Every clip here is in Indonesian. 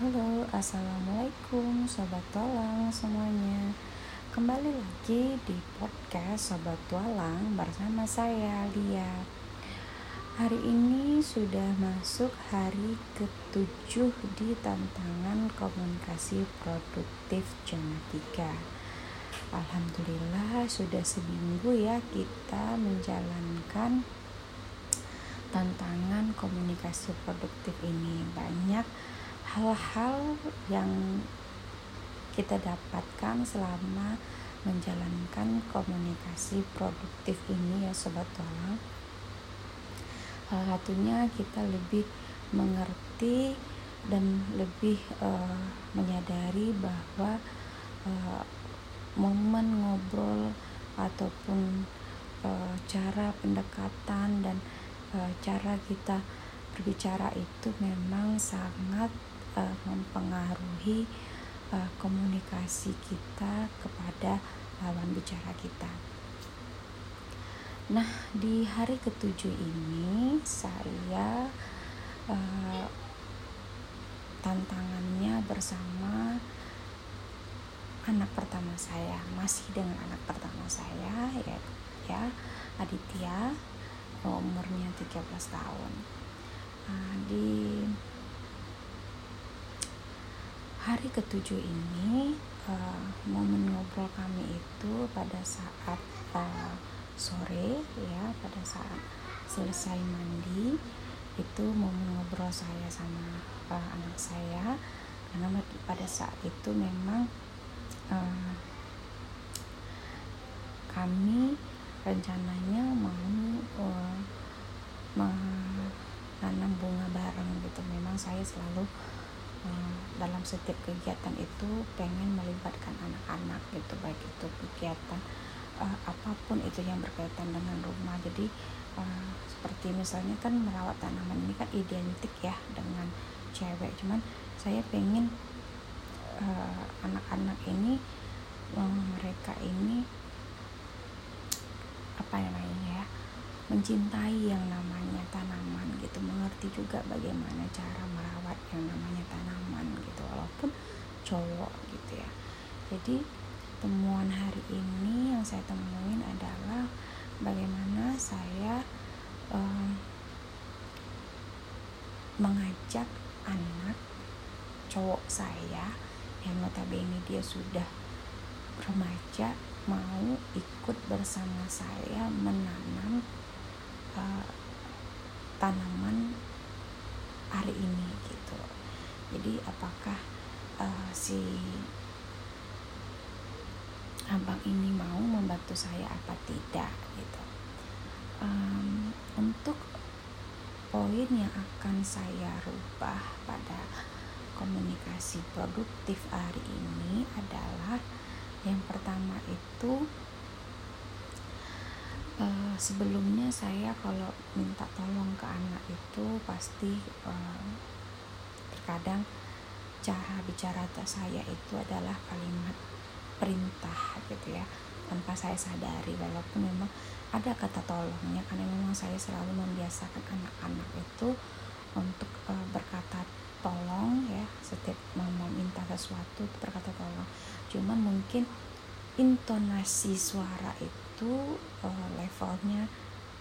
Halo, assalamualaikum sobat tualang semuanya. Kembali lagi di podcast Sobat Tualang bersama saya Lia. Hari ini sudah masuk hari ketujuh di tantangan komunikasi produktif jam 3. Alhamdulillah sudah seminggu ya kita menjalankan tantangan komunikasi produktif ini banyak hal-hal yang kita dapatkan selama menjalankan komunikasi produktif ini ya sobat tolong salah satunya kita lebih mengerti dan lebih uh, menyadari bahwa uh, momen ngobrol ataupun uh, cara pendekatan dan uh, cara kita berbicara itu memang sangat uh, mempengaruhi uh, komunikasi kita kepada lawan bicara kita. Nah, di hari ketujuh ini saya uh, tantangannya bersama anak pertama saya, masih dengan anak pertama saya ya ya Aditya umurnya 13 tahun. Nah, di hari ketujuh ini uh, momen ngobrol kami itu pada saat uh, sore ya pada saat selesai mandi itu momen ngobrol saya sama uh, anak saya. Karena pada saat itu memang uh, kami rencananya mau uh, menanam bunga bareng gitu. Memang saya selalu dalam setiap kegiatan itu pengen melibatkan anak-anak gitu baik itu kegiatan uh, apa pun itu yang berkaitan dengan rumah. Jadi uh, seperti misalnya kan merawat tanaman ini kan identik ya dengan cewek. Cuman saya pengen anak-anak uh, ini uh, mereka ini apa namanya ya mencintai yang namanya tanaman gitu. Mengerti juga bagaimana cara merawat yang namanya tanaman gitu walaupun cowok gitu ya. Jadi temuan hari ini yang saya temuin adalah bagaimana saya um, mengajak anak cowok saya yang notabene dia sudah remaja mau ikut bersama saya menanam uh, tanaman hari ini jadi apakah uh, si abang ini mau membantu saya apa tidak gitu. Um, untuk poin yang akan saya rubah pada komunikasi produktif hari ini adalah yang pertama itu uh, sebelumnya saya kalau minta tolong ke anak itu pasti uh, terkadang cara bicara saya itu adalah kalimat perintah gitu ya tanpa saya sadari. Walaupun memang ada kata tolongnya karena memang saya selalu membiasakan anak-anak itu untuk uh, berkata tolong ya setiap mau minta sesuatu berkata tolong. Cuman mungkin intonasi suara itu uh, levelnya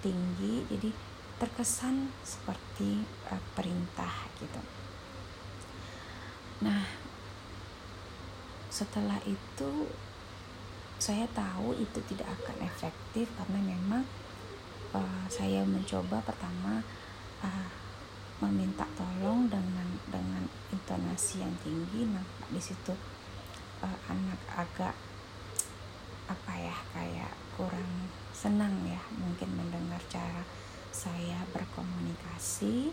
tinggi jadi terkesan seperti uh, perintah gitu nah setelah itu saya tahu itu tidak akan efektif karena memang uh, saya mencoba pertama uh, meminta tolong dengan dengan intonasi yang tinggi. Nah di situ uh, anak agak apa ya kayak kurang senang ya mungkin mendengar cara saya berkomunikasi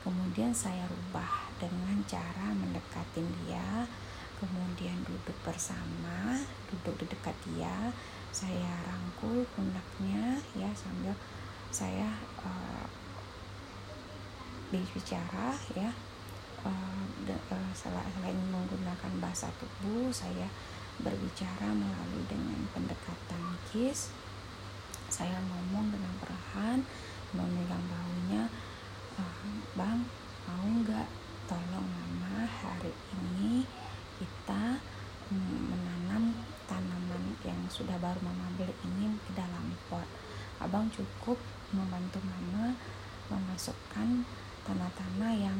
kemudian saya rubah dengan cara mendekatin dia kemudian duduk bersama duduk di dekat dia. Saya rangkul pundaknya ya sambil saya uh, bicara ya. Uh, de, uh, selain menggunakan bahasa tubuh saya berbicara melalui dengan pendekatan kiss saya ngomong dengan perlahan memegang baunya bang. Mau nggak? Tolong mama hari ini kita mm, menanam tanaman yang sudah baru mama beli ini ke dalam pot. Abang cukup membantu mama memasukkan tanah-tanah yang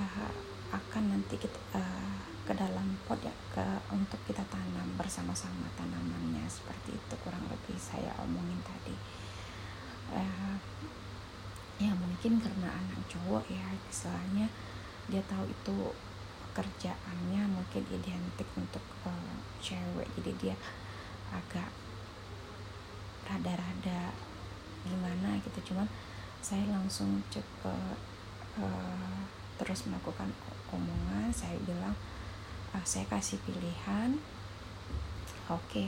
uh, akan nanti kita uh, ke dalam pot ya ke untuk kita tanam bersama-sama tanamannya. Seperti itu kurang lebih saya omongin tadi. Uh, ya mungkin karena anak cowok ya istilahnya dia tahu itu kerjaannya mungkin identik untuk uh, cewek. Jadi dia agak rada-rada gimana gitu. Cuman saya langsung cepet uh, terus melakukan omongan. Saya bilang uh, saya kasih pilihan. Oke okay,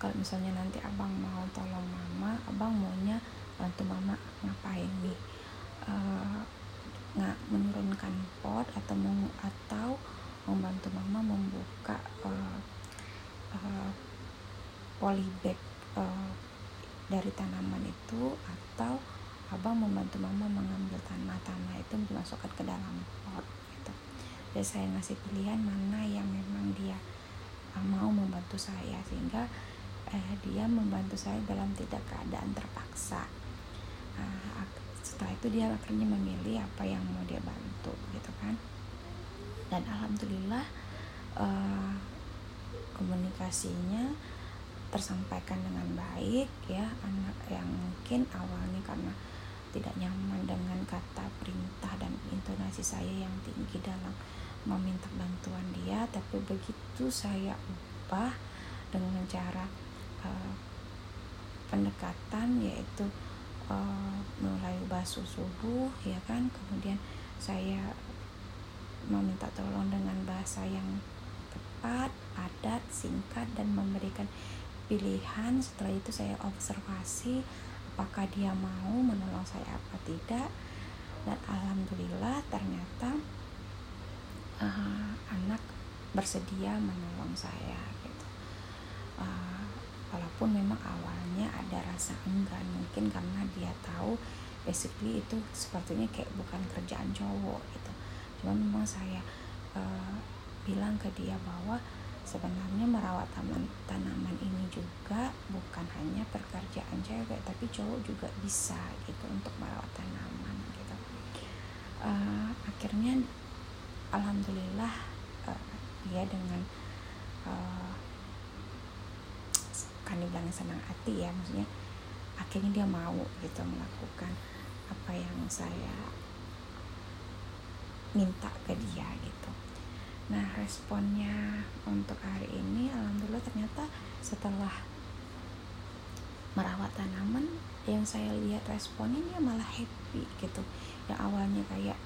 kalau misalnya nanti abang mau tolong mama abang maunya bantu mama ngapain nih uh, nggak menurunkan pot atau mau atau membantu mama membuka uh, uh, polybag uh, dari tanaman itu atau abang membantu mama mengambil tanah-tanah itu dimasukkan ke dalam pot gitu. Jadi saya ngasih pilihan mana yang memang dia uh, mau membantu saya sehingga uh, dia membantu saya dalam tidak keadaan terpaksa. Uh, setelah itu dia akhirnya memilih apa yang mau dia bantu gitu kan. Dan alhamdulillah uh, komunikasinya tersampaikan dengan baik ya. Anak yang mungkin awalnya karena tidak nyaman dengan kata perintah dan intonasi saya yang tinggi dalam meminta bantuan dia tapi begitu saya ubah dengan cara uh, pendekatan yaitu uh, mulai basuh subuh ya kan? Kemudian saya meminta tolong dengan bahasa yang tepat padat singkat dan memberikan pilihan. Setelah itu saya observasi apakah dia mau menolong saya apa tidak. Dan alhamdulillah ternyata uh, anak bersedia menolong saya gitu. Uh, walaupun memang awalnya ada rasa enggan mungkin karena dia tahu basically itu sepertinya kayak bukan kerjaan cowok gitu. Cuman memang saya uh, bilang ke dia bahwa sebenarnya merawat taman tanaman ini juga bukan hanya pekerjaan cewek tapi cowok juga bisa gitu untuk merawat tanaman gitu. Uh, akhirnya alhamdulillah uh, dia dengan uh, kan dibilang senang hati ya maksudnya akhirnya dia mau gitu melakukan apa yang saya minta ke dia gitu. Nah responnya untuk hari ini alhamdulillah ternyata setelah merawat tanaman yang saya lihat responnya dia malah happy gitu. Yang awalnya kayak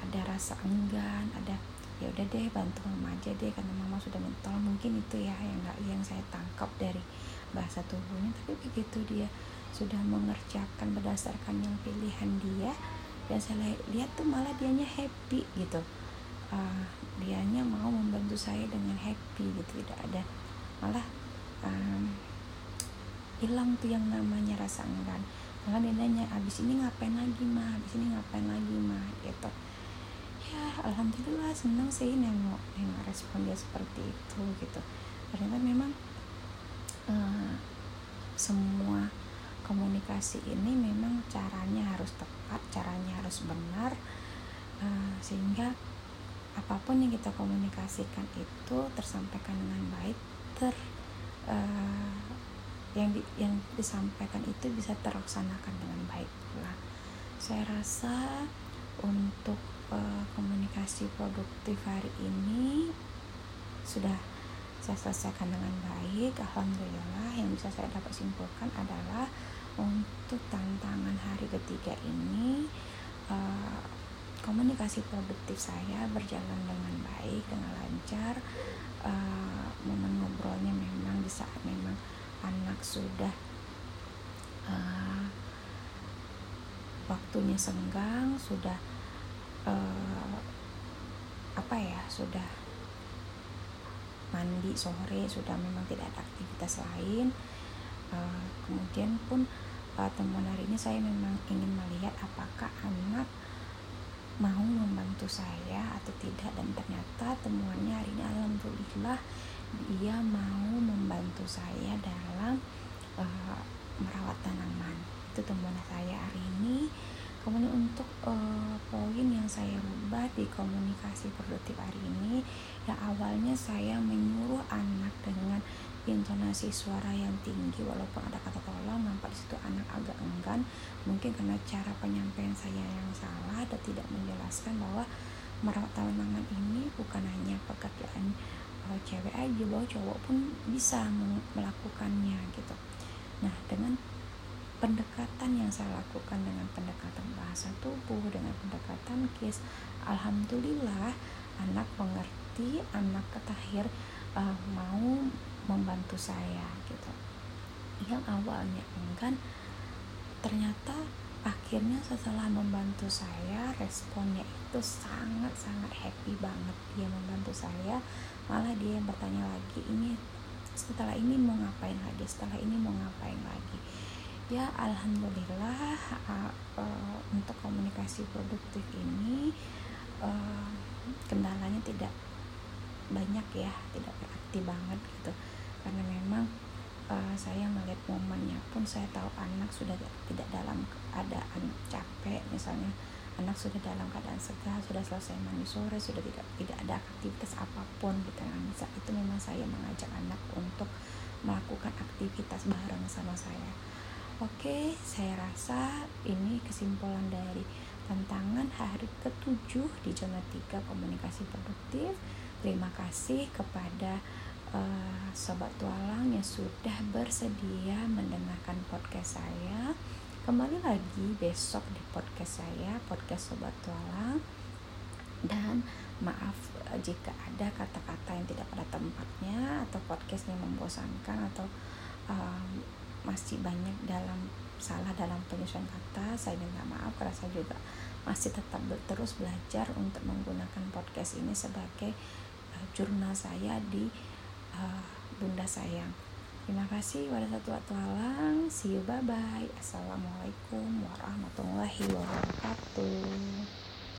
ada rasa enggan ada ya udah deh bantu mama aja deh karena mama sudah mentol mungkin itu ya yang nggak yang saya tangkap dari bahasa tubuhnya. Tapi begitu dia sudah mengerjakan berdasarkan yang pilihan dia dan saya lihat tuh malah dianya happy gitu. Uh, dianya mau membantu saya dengan happy gitu tidak ada. Malah um, hilang tuh yang namanya rasa enggan. Malah dia nanya abis ini ngapain lagi mah abis ini ngapain lagi mah gitu ya alhamdulillah senang sih nengok nengok respon dia seperti itu gitu. Ternyata memang uh, semua komunikasi ini memang caranya harus tepat caranya harus benar uh, sehingga apa pun yang kita komunikasikan itu tersampaikan dengan baik ter uh, yang di, yang disampaikan itu bisa terlaksanakan dengan baik pula. Saya rasa untuk uh, komunikasi produktif hari ini sudah saya selesaikan dengan baik. Alhamdulillah yang bisa saya dapat simpulkan adalah untuk tantangan hari ketiga ini uh, komunikasi produktif saya berjalan dengan baik dengan lancar. Uh, momen ngobrolnya memang di saat memang anak sudah waktunya senggang sudah uh, apa ya sudah mandi sore sudah memang tidak ada aktivitas lain. Uh, kemudian pun uh, temuan hari ini saya memang ingin melihat apakah anak mau membantu saya atau tidak. Dan ternyata temuannya hari ini alhamdulillah dia mau membantu saya dalam uh, merawat tanaman. Itu temuan saya hari ini kemudian untuk uh, poin yang saya rubah di komunikasi produktif hari ini ya awalnya saya menyuruh anak dengan intonasi suara yang tinggi walaupun ada kata tolong nampak di situ anak agak enggan. Mungkin karena cara penyampaian saya yang salah dan tidak menjelaskan bahwa merawat tanaman ini bukan hanya pekerjaan uh, cewek aja bahwa cowok pun bisa melakukannya gitu. Nah dengan pendekatan yang saya lakukan dengan pendekatan bahasa tubuh dengan pendekatan kis alhamdulillah anak mengerti anak ketahir uh, mau membantu saya gitu. Yang awalnya enggan ternyata akhirnya setelah membantu saya responnya itu sangat sangat happy banget. Dia membantu saya malah dia yang bertanya lagi ini setelah ini mau ngapain lagi? Setelah ini mau ngapain lagi ya alhamdulillah uh, uh, untuk komunikasi produktif ini uh, kendalanya tidak banyak ya tidak berarti banget gitu. Karena memang uh, saya melihat momennya pun saya tahu anak sudah tidak dalam keadaan capek misalnya anak sudah dalam keadaan segar sudah selesai mandi sore sudah tidak tidak ada aktivitas apa pun gitu kan. Saat itu memang saya mengajak anak untuk melakukan aktivitas bareng sama saya oke saya rasa ini kesimpulan dari tantangan hari ketujuh di zona 3 komunikasi produktif. Terima kasih kepada uh, sobat tualang yang sudah bersedia mendengarkan podcast saya. Kembali lagi besok di podcast saya podcast sobat tualang. Dan maaf eh, jika ada kata-kata yang tidak pada tempatnya atau podcastnya membosankan atau um, masih banyak dalam salah dalam penyusunan kata saya minta maaf karena saya juga masih tetap terus belajar untuk menggunakan podcast ini sebagai uh, jurnal saya di uh, Bunda Sayang. Terima kasih pada satu waktu alang. See you bye bye. Assalamualaikum warahmatullahi wabarakatuh.